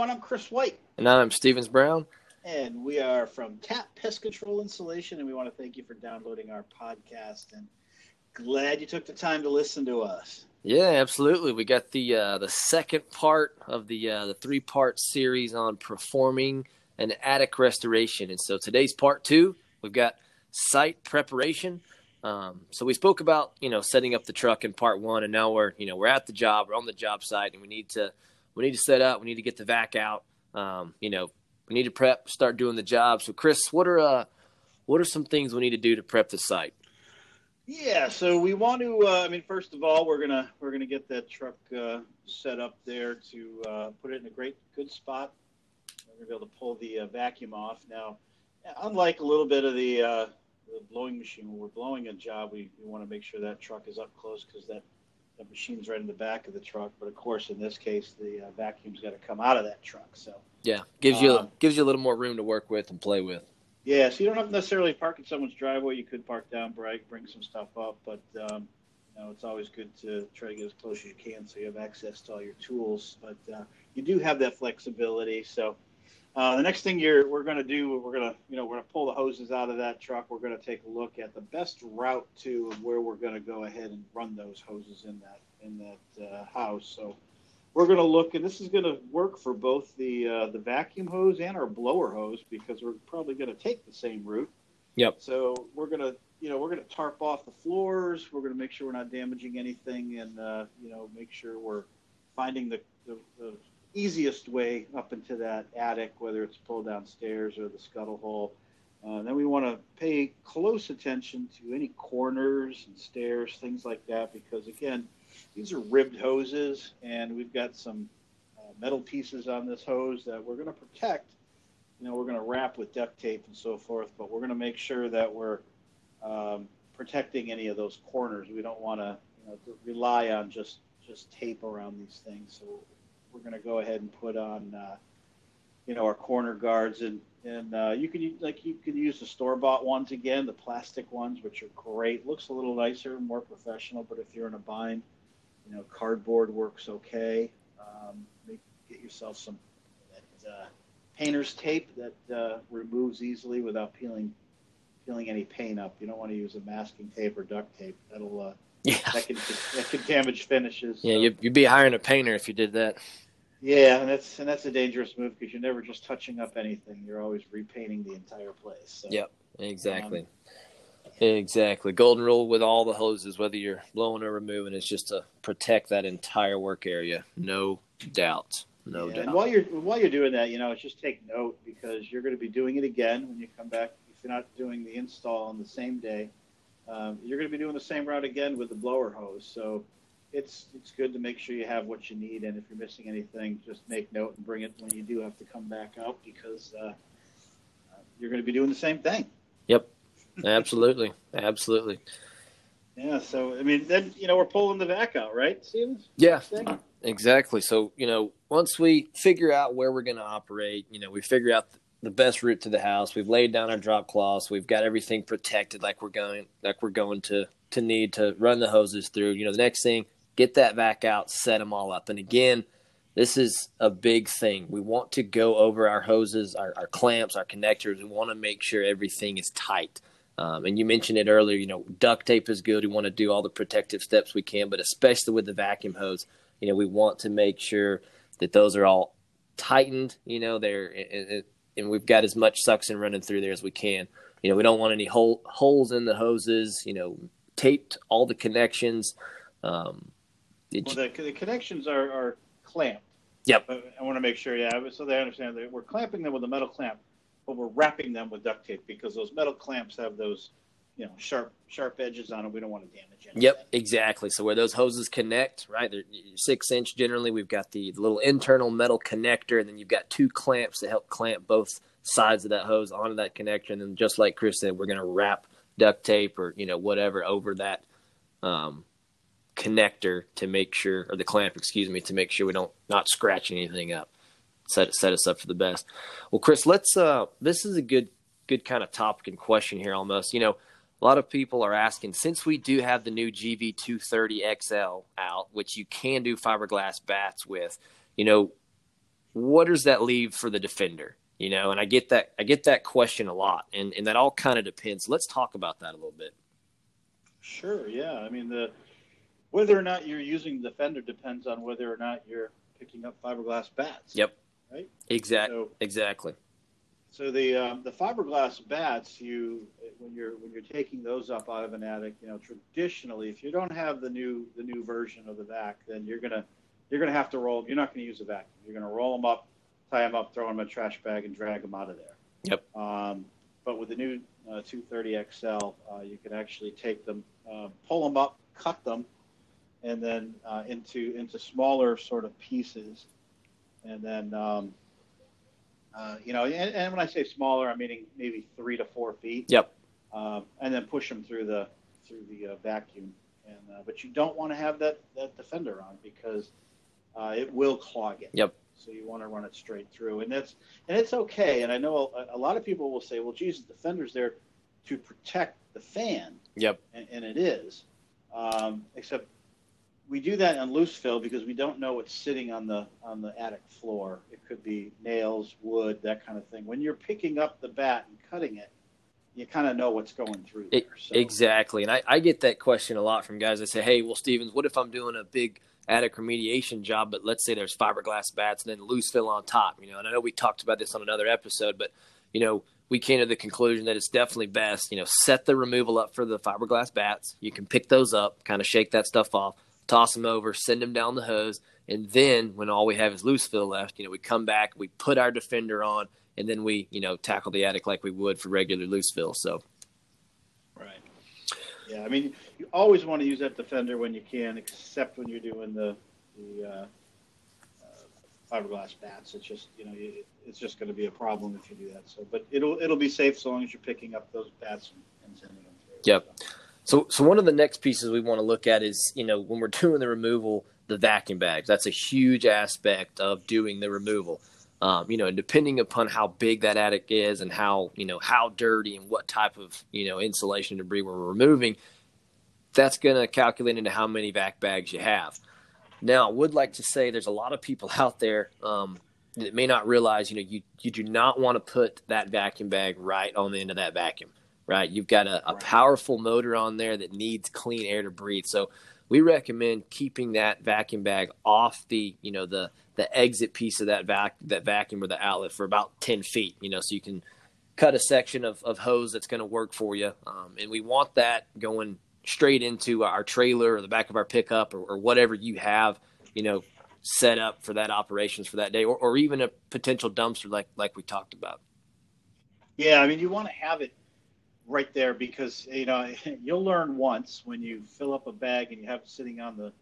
everyone. I'm Chris White. And I'm Stevens Brown. And we are from Tap Pest Control Insulation. And we want to thank you for downloading our podcast. And glad you took the time to listen to us. Yeah, absolutely. We got the uh, the second part of the uh, the three part series on performing an attic restoration. And so today's part two. We've got site preparation. Um, so we spoke about you know setting up the truck in part one, and now we're you know we're at the job, we're on the job site, and we need to we need to set up, we need to get the vac out. Um, you know, we need to prep, start doing the job. So Chris, what are uh, what are some things we need to do to prep the site? Yeah, so we want to. Uh, I mean, first of all, we're gonna we're gonna get that truck uh, set up there to uh, put it in a great good spot. We're gonna be able to pull the uh, vacuum off now. Unlike a little bit of the uh, the blowing machine, when we're blowing a job, we, we want to make sure that truck is up close because that, that machine's right in the back of the truck. But of course, in this case, the uh, vacuum's got to come out of that truck. So yeah, gives you um, gives you a little more room to work with and play with. Yeah, so you don't have to necessarily park in someone's driveway. You could park down, break, bring some stuff up, but um, you know it's always good to try to get as close as you can so you have access to all your tools. But uh, you do have that flexibility, so uh, the next thing you're, we're going to do, we're going to, you know, we're going to pull the hoses out of that truck. We're going to take a look at the best route to where we're going to go ahead and run those hoses in that in that uh, house. So we're going to look, and this is going to work for both the uh, the vacuum hose and our blower hose because we're probably going to take the same route. Yep. So we're going to, you know, we're going to tarp off the floors. We're going to make sure we're not damaging anything, and uh, you know, make sure we're finding the, the, the easiest way up into that attic, whether it's pull downstairs or the scuttle hole. Uh, then we want to pay close attention to any corners and stairs, things like that, because again, these are ribbed hoses, and we've got some uh, metal pieces on this hose that we're going to protect. You know, we're going to wrap with duct tape and so forth, but we're going to make sure that we're um, protecting any of those corners. We don't want to you know, rely on just just tape around these things. So we're going to go ahead and put on, uh, you know, our corner guards and and uh, you can like you can use the store bought ones again, the plastic ones, which are great. Looks a little nicer, more professional. But if you're in a bind, you know, cardboard works okay. Um, get yourself some that, uh, painter's tape that uh, removes easily without peeling peeling any paint up. You don't want to use a masking tape or duct tape. That'll uh, yeah. that could that could damage finishes. Yeah, so. you'd, you'd be hiring a painter if you did that. Yeah, and that's and that's a dangerous move because you're never just touching up anything. You're always repainting the entire place. So, yep, exactly. Um, Exactly. Golden rule with all the hoses, whether you're blowing or removing, is just to protect that entire work area. No doubt. No yeah, doubt. And while you're while you're doing that, you know, it's just take note because you're going to be doing it again when you come back. If you're not doing the install on the same day, um, you're going to be doing the same route again with the blower hose. So it's it's good to make sure you have what you need, and if you're missing anything, just make note and bring it when you do have to come back out because uh, you're going to be doing the same thing. Yep, absolutely, absolutely. Yeah. So I mean, then you know we're pulling the vac out, right, Stevens? Yeah. Exactly. So you know, once we figure out where we're going to operate, you know, we figure out the best route to the house. We've laid down our drop cloths. We've got everything protected like we're going like we're going to to need to run the hoses through. You know, the next thing, get that back out, set them all up. And again, this is a big thing. We want to go over our hoses, our, our clamps, our connectors. We want to make sure everything is tight. Um, and you mentioned it earlier, you know, duct tape is good. We want to do all the protective steps we can, but especially with the vacuum hose, you know, we want to make sure that those are all tightened. You know, they're and we've got as much suction running through there as we can. You know, we don't want any hole, holes in the hoses. You know, taped all the connections. Um, well, the, the connections are, are clamped. Yep. I want to make sure, yeah, so they understand that we're clamping them with a metal clamp, but we're wrapping them with duct tape because those metal clamps have those, you know, sharp sharp edges on it. We don't want to damage it. Yep, exactly. So where those hoses connect, right? They're six inch generally. We've got the little internal metal connector, and then you've got two clamps that help clamp both sides of that hose onto that connector. And then just like Chris said, we're going to wrap duct tape or you know whatever over that um, connector to make sure, or the clamp, excuse me, to make sure we don't not scratch anything up. Set set us up for the best. Well, Chris, let's. Uh, this is a good good kind of topic and question here. Almost, you know, a lot of people are asking since we do have the new GV230 XL out, which you can do fiberglass batts with. You know, what does that leave for the defender? You know, and I get that I get that question a lot, and and that all kind of depends. Let's talk about that a little bit. Sure. Yeah. I mean, the whether or not you're using the defender depends on whether or not you're picking up fiberglass batts. Yep. Right. Exactly. So, exactly. So the um, the fiberglass batts, you when you're when you're taking those up out of an attic, you know, traditionally, if you don't have the new the new version of the vac, then you're gonna you're gonna have to roll. You're not gonna use a vacuum. You're gonna roll them up, tie them up, throw them in a trash bag, and drag them out of there. Yep. Um, but with the new uh, 230 XL, uh, you can actually take them, uh, pull them up, cut them, and then uh, into into smaller sort of pieces, and then um, uh, you know, and, and, when I say smaller, I'm meaning maybe three to four feet. Yep. Um, and then push them through the through the uh, vacuum, and uh, but you don't want to have that that defender on because uh, it will clog it. Yep. So you want to run it straight through, and that's and it's okay. And I know a, a lot of people will say, "Well, Jesus, the defender's there to protect the fan." Yep. And, and it is, um, except we do that on loose fill because we don't know what's sitting on the on the attic floor. It could be nails, wood, that kind of thing. When you're picking up the batt and cutting it, you kind of know what's going through there. So. Exactly, and I, I get that question a lot from guys that say, "Hey, well, Stevens, what if I'm doing a big attic remediation job, but let's say there's fiberglass batts and then loose fill on top?" You know, and I know we talked about this on another episode, but you know, we came to the conclusion that it's definitely best, you know, set the removal up for the fiberglass batts. You can pick those up, kind of shake that stuff off toss them over, send them down the hose, and then when all we have is loose fill left, you know, we come back, we put our defender on, and then we, you know, tackle the attic like we would for regular loose fill. So, right. Yeah, I mean, you always want to use that defender when you can, except when you're doing the the uh, uh, fiberglass batts. It's just you know, it's just going to be a problem if you do that. So, but it'll it'll be safe so long as you're picking up those batts and, and sending them through. Yep. So. So, so one of the next pieces we want to look at is, you know, when we're doing the removal, the vacuum bags. That's a huge aspect of doing the removal. Um, you know, and depending upon how big that attic is and how, you know, how dirty and what type of, you know, insulation debris we're removing, that's going to calculate into how many vac bags you have. Now, I would like to say there's a lot of people out there um, that may not realize, you know, you, you do not want to put that vacuum bag right on the end of that vacuum right? You've got a, a powerful motor on there that needs clean air to breathe. So we recommend keeping that vacuum bag off the, you know, the the exit piece of that vac that vacuum or the outlet for about 10 feet, you know, so you can cut a section of, of hose that's going to work for you. Um, and we want that going straight into our trailer or the back of our pickup or, or whatever you have, you know, set up for that operations for that day or, or even a potential dumpster like like we talked about. Yeah, I mean you want to have it right there because you know you'll learn once when you fill up a bag and you have it sitting on the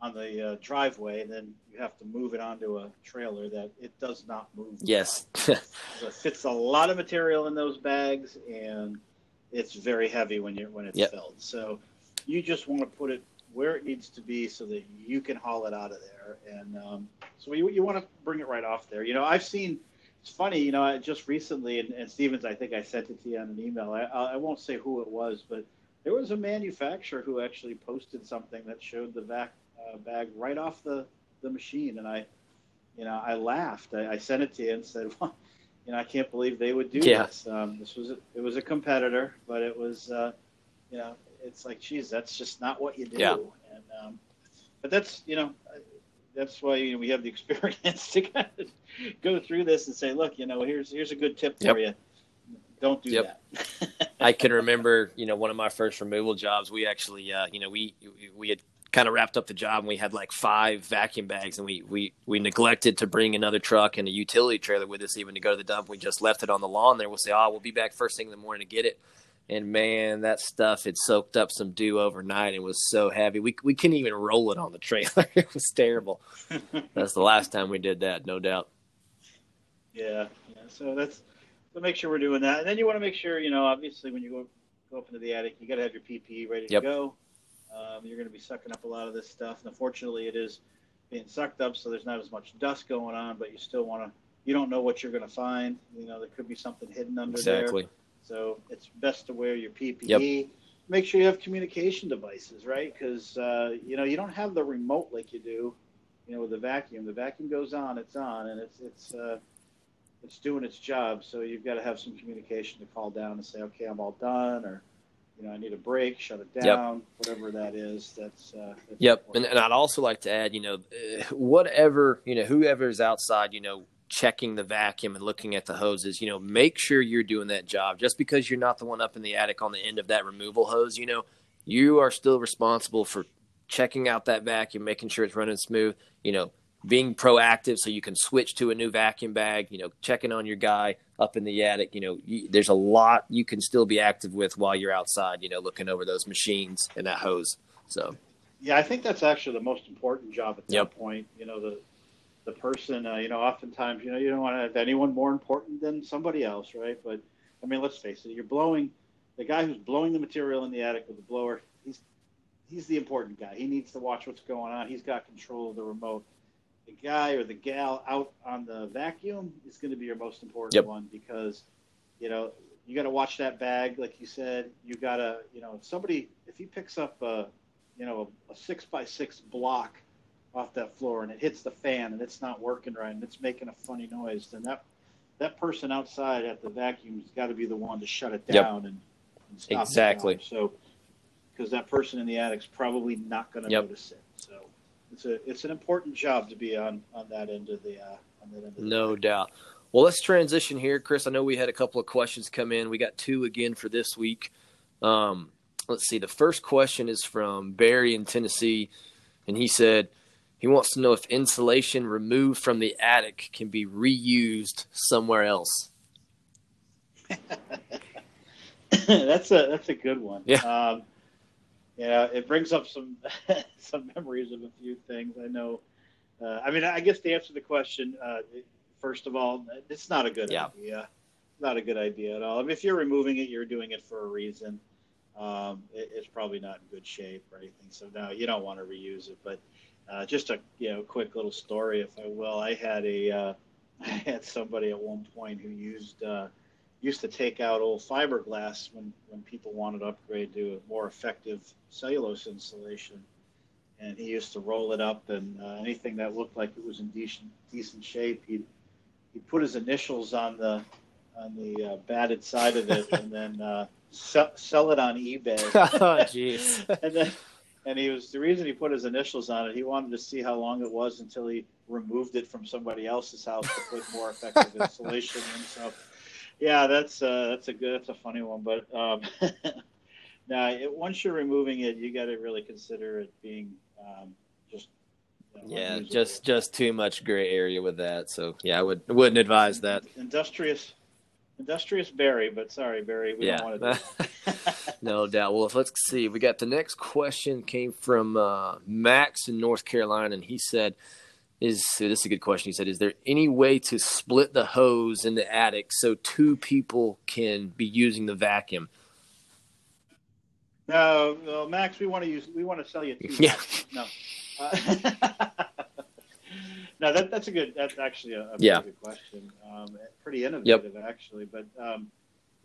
on the uh, driveway and then you have to move it onto a trailer that it does not move. Yes. it fits a lot of material in those bags and it's very heavy when you when it's yep. filled. So you just want to put it where it needs to be so that you can haul it out of there. And um, so you, you want to bring it right off there. You know, I've seen it's funny, you know, I just recently, and, and Stevens, I think I sent it to you on an email. I, I won't say who it was, but there was a manufacturer who actually posted something that showed the vac uh, bag right off the, the machine. And I, you know, I laughed. I, I sent it to you and said, well, you know, I can't believe they would do yeah. this. Um, this was, a, it was a competitor, but it was, uh, you know, it's like, geez, that's just not what you do. Yeah. And, um, but that's, you know, that's why you know, we have the experience to kind of go through this and say, look, you know, here's here's a good tip for you. Don't do yep. that. I can remember, you know, one of my first removal jobs. We actually, uh, you know, we we had kind of wrapped up the job and we had like five vacuum bags and we we we neglected to bring another truck and a utility trailer with us even to go to the dump. We just left it on the lawn there. We'll say, oh, we'll be back first thing in the morning to get it and man, that stuff had soaked up some dew overnight and was so heavy. We we couldn't even roll it on the trailer. it was terrible. that's the last time we did that, no doubt. Yeah, yeah. So that's so make sure we're doing that, and then you want to make sure you know, obviously, when you go go up into the attic, you got to have your PPE ready yep. to go. Um, you're going to be sucking up a lot of this stuff, and unfortunately, it is being sucked up, so there's not as much dust going on, but you still want to. You don't know what you're going to find. You know, there could be something hidden under exactly. there. So it's best to wear your PPE. Yep. Make sure you have communication devices, right? Because uh, you know you don't have the remote like you do you know, with the vacuum, the vacuum goes on, it's on, and it's it's uh, it's doing its job. So you've got to have some communication to call down and say, okay, I'm all done, or you know, I need a break, shut it down, yep. whatever that is. That's, uh, that's yep. And, and, I'd also like to add, you know, whatever you know, whoever's outside, you know, checking the vacuum and looking at the hoses, you know, make sure you're doing that job. Just because you're not the one up in the attic on the end of that removal hose, you know, you are still responsible for checking out that vacuum, making sure it's running smooth. You know, being proactive so you can switch to a new vacuum bag, you know, checking on your guy up in the attic, you know, you, there's a lot you can still be active with while you're outside, you know, looking over those machines and that hose. So, yeah, I think that's actually the most important job at that yep. point. You know, the the person, uh, you know, oftentimes, you know, you don't want to have anyone more important than somebody else, right? But I mean, let's face it, you're blowing the guy who's blowing the material in the attic with the blower. He's he's the important guy. He needs to watch what's going on. He's got control of the remote the guy or the gal out on the vacuum is going to be your most important yep. one because you know you got to watch that bag like you said you got to you know if somebody if he picks up a you know a, a, six by six block off that floor and it hits the fan and it's not working right and it's making a funny noise then that that person outside at the vacuum has got to be the one to shut it down yep. and, and, stop exactly so because that person in the attic's probably not going to yep. notice it so it's a it's an important job to be on on that end of the uh, on that end. Of no doubt. Well, let's transition here, Chris. I know we had a couple of questions come in. We got two again for this week. Um, let's see. The first question is from Barry in Tennessee, and he said he wants to know if insulation removed from the attic can be reused somewhere else. that's a that's a good one. Yeah. Um, yeah, it brings up some some memories of a few things. I know. Uh, I mean, I guess to answer the question, uh, first of all, it's not a good yeah. idea. Not a good idea at all. I mean, if you're removing it, you're doing it for a reason. Um, it, it's probably not in good shape or anything. So now you don't want to reuse it. But uh, just a you know quick little story, if I will. I had a uh, I had somebody at one point who used uh, used to take out old fiberglass when, when people wanted to upgrade to a more effective cellulose insulation. And he used to roll it up, and uh, anything that looked like it was in decent decent shape, he'd he'd put his initials on the on the uh, batted side of it, and then uh, sell, sell it on eBay. oh, jeez. and then and he was the reason he put his initials on it. He wanted to see how long it was until he removed it from somebody else's house to put more effective insulation in. So yeah, that's uh, that's a good, that's a funny one. But um, now, it, once you're removing it, you got to really consider it being um, just. You know, yeah, just just too much gray area with that. So yeah, I would wouldn't advise that. Industrious, industrious Barry, but sorry, Barry, we yeah. don't want to. No doubt. Well, if, let's see. We got the next question came from uh, Max in North Carolina, and he said is this is a good question. He said, "Is there any way to split the hose in the attic so two people can be using the vacuum?" No, no Max, we want to use we want to sell you two. Yeah. No. Uh, no, that that's a good. That's actually a, a yeah. good question. Um, pretty innovative, yep. actually, but um,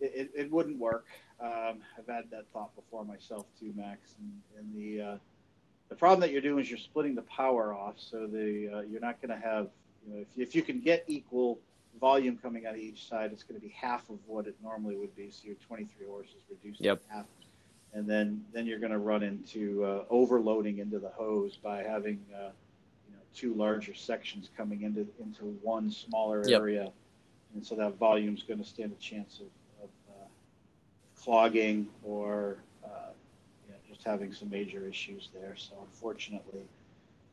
it, it, wouldn't work. Um, I've had that thought before myself too, Max, and, and the uh, the problem that you're doing is you're splitting the power off, so the uh, you're not going to have you know if you, if you can get equal volume coming out of each side, it's going to be half of what it normally would be. So your 23 horses reduced yep. to half, and then then you're going to run into uh, overloading into the hose by having uh, you know two larger sections coming into into one smaller yep. area, and so that volume is going to stand a chance of, clogging or just having some major issues there. So unfortunately,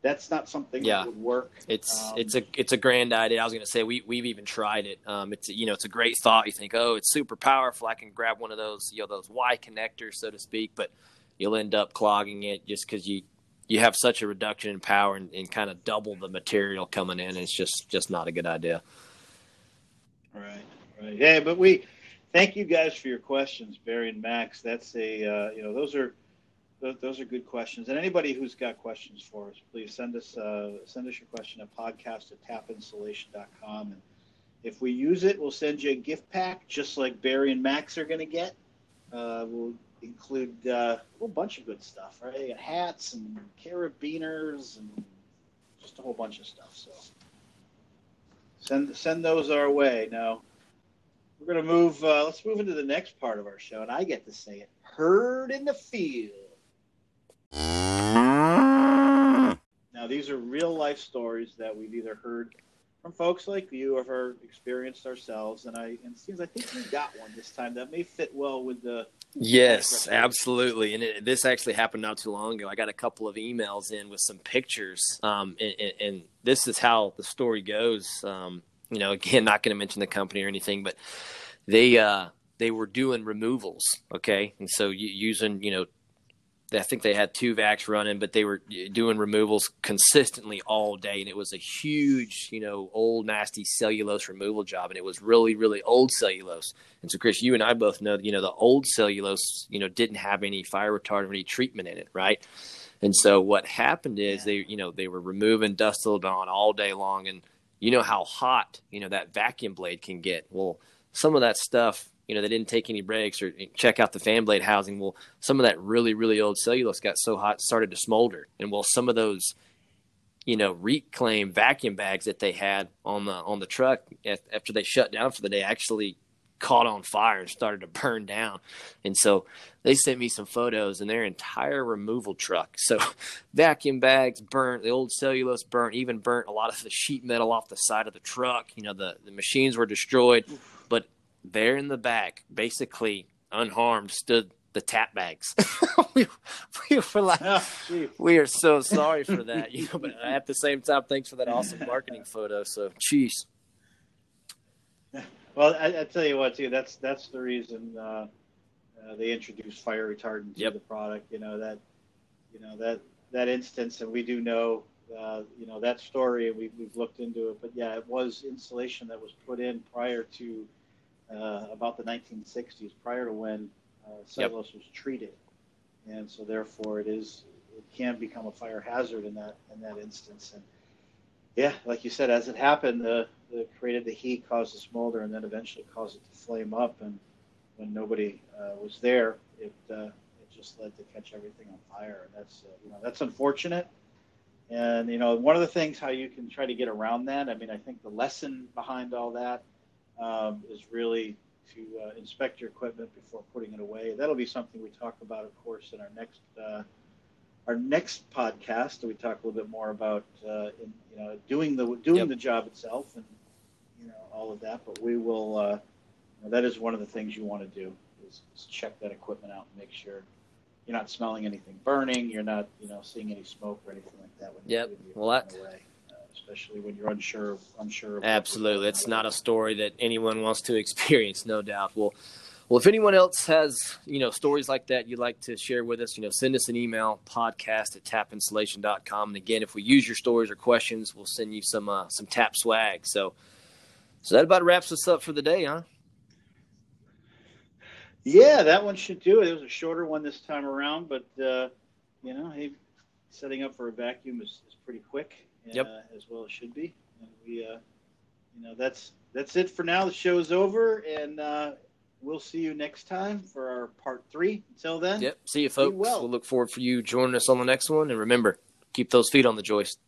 that's not something yeah. that would work. It's um, it's a it's a grand idea. I was going to say we we've even tried it. Um, it's you know it's a great thought. You think oh it's super powerful. I can grab one of those you know those Y connectors so to speak, but you'll end up clogging it just because you you have such a reduction in power and, and kind of double the material coming in. It's just just not a good idea. Right, right. Yeah, but we thank you guys for your questions, Barry and Max. That's a uh, you know those are those, those are good questions. And anybody who's got questions for us, please send us uh, send us your question at podcast at tapinsulation.com. And if we use it, we'll send you a gift pack, just like Barry and Max are going to get. Uh, we'll include uh, a whole bunch of good stuff, right? hats and carabiners and just a whole bunch of stuff. So send send those our way. Now we're gonna move. Uh, let's move into the next part of our show, and I get to say it. Heard in the field. Now these are real life stories that we've either heard from folks like you or experienced ourselves, and I and it seems I think we got one this time that may fit well with the Yes, absolutely. And it, this actually happened not too long ago. I got a couple of emails in with some pictures, um, and, and, this is how the story goes. Um, you know, again, not going to mention the company or anything, but they uh, they were doing removals, okay, and so using you know I think they had two vacs running, but they were doing removals consistently all day, and it was a huge, you know, old nasty cellulose removal job, and it was really, really old cellulose. And so, Chris, you and I both know, that, you know, the old cellulose, you know, didn't have any fire retardant or any treatment in it, right? And so, what happened is they, you know, they were removing dust on all day long, and you know how hot, you know, that vacuum blade can get. Well, some of that stuff you know, they didn't take any breaks or eh, check out the fan blade housing. Well, some of that really, really old cellulose got so hot, started to smolder. And well, some of those, you know, reclaim vacuum bags that they had on the on the truck after they shut down for the day actually caught on fire and started to burn down. And so they sent me some photos and their entire removal truck. So vacuum bags burnt, the old cellulose burnt, even burnt a lot of the sheet metal off the side of the truck. You know, the, the machines were destroyed, but there in the back, basically unharmed, stood the tap bags. we, we, were like, oh, we are so sorry for that. You know, but at the same time, thanks for that awesome marketing photo. So, cheese. Well, I, I, tell you what, too. That's that's the reason uh, uh, they introduced fire retardant to yep. the product. You know that, you know that that instance, and we do know, uh, you know that story. And we, we've looked into it, but yeah, it was insulation that was put in prior to uh, about the 1960s, prior to when uh, cellulose yep. was treated, and so therefore it is it can become a fire hazard in that in that instance. And yeah, like you said, as it happened, the, the created the heat, caused the smolder, and then eventually caused it to flame up. And when nobody uh, was there, it uh, it just led to catch everything on fire. And that's uh, you know that's unfortunate. And you know, one of the things how you can try to get around that. I mean, I think the lesson behind all that um, is really to uh, inspect your equipment before putting it away. That'll be something we talk about, of course, in our next uh, our next podcast. We talk a little bit more about uh, in, you know doing the doing yep. the job itself and you know all of that. But we will. Uh, you know, that is one of the things you want to do is, is check that equipment out and make sure you're not smelling anything burning. You're not you know seeing any smoke or anything like that. When yep. Well, that. Away especially when you're unsure unsure. Of Absolutely, it's not a story that anyone wants to experience, no doubt. Well, well, if anyone else has you know stories like that you'd like to share with us, you know, send us an email podcast at tapinsulation.com. And again, if we use your stories or questions, we'll send you some uh, some tap swag. So, so that about wraps us up for the day, huh? Yeah, that one should do it. It was a shorter one this time around, but uh, you know, hey, setting up for a vacuum is, is pretty quick yep. Uh, as well as should be. And we, uh, you know, that's that's it for now. The show's over, and uh, we'll see you next time for our part three. Until then, yep. See you, folks. Well. We'll look forward for you joining us on the next one, and remember, keep those feet on the joist.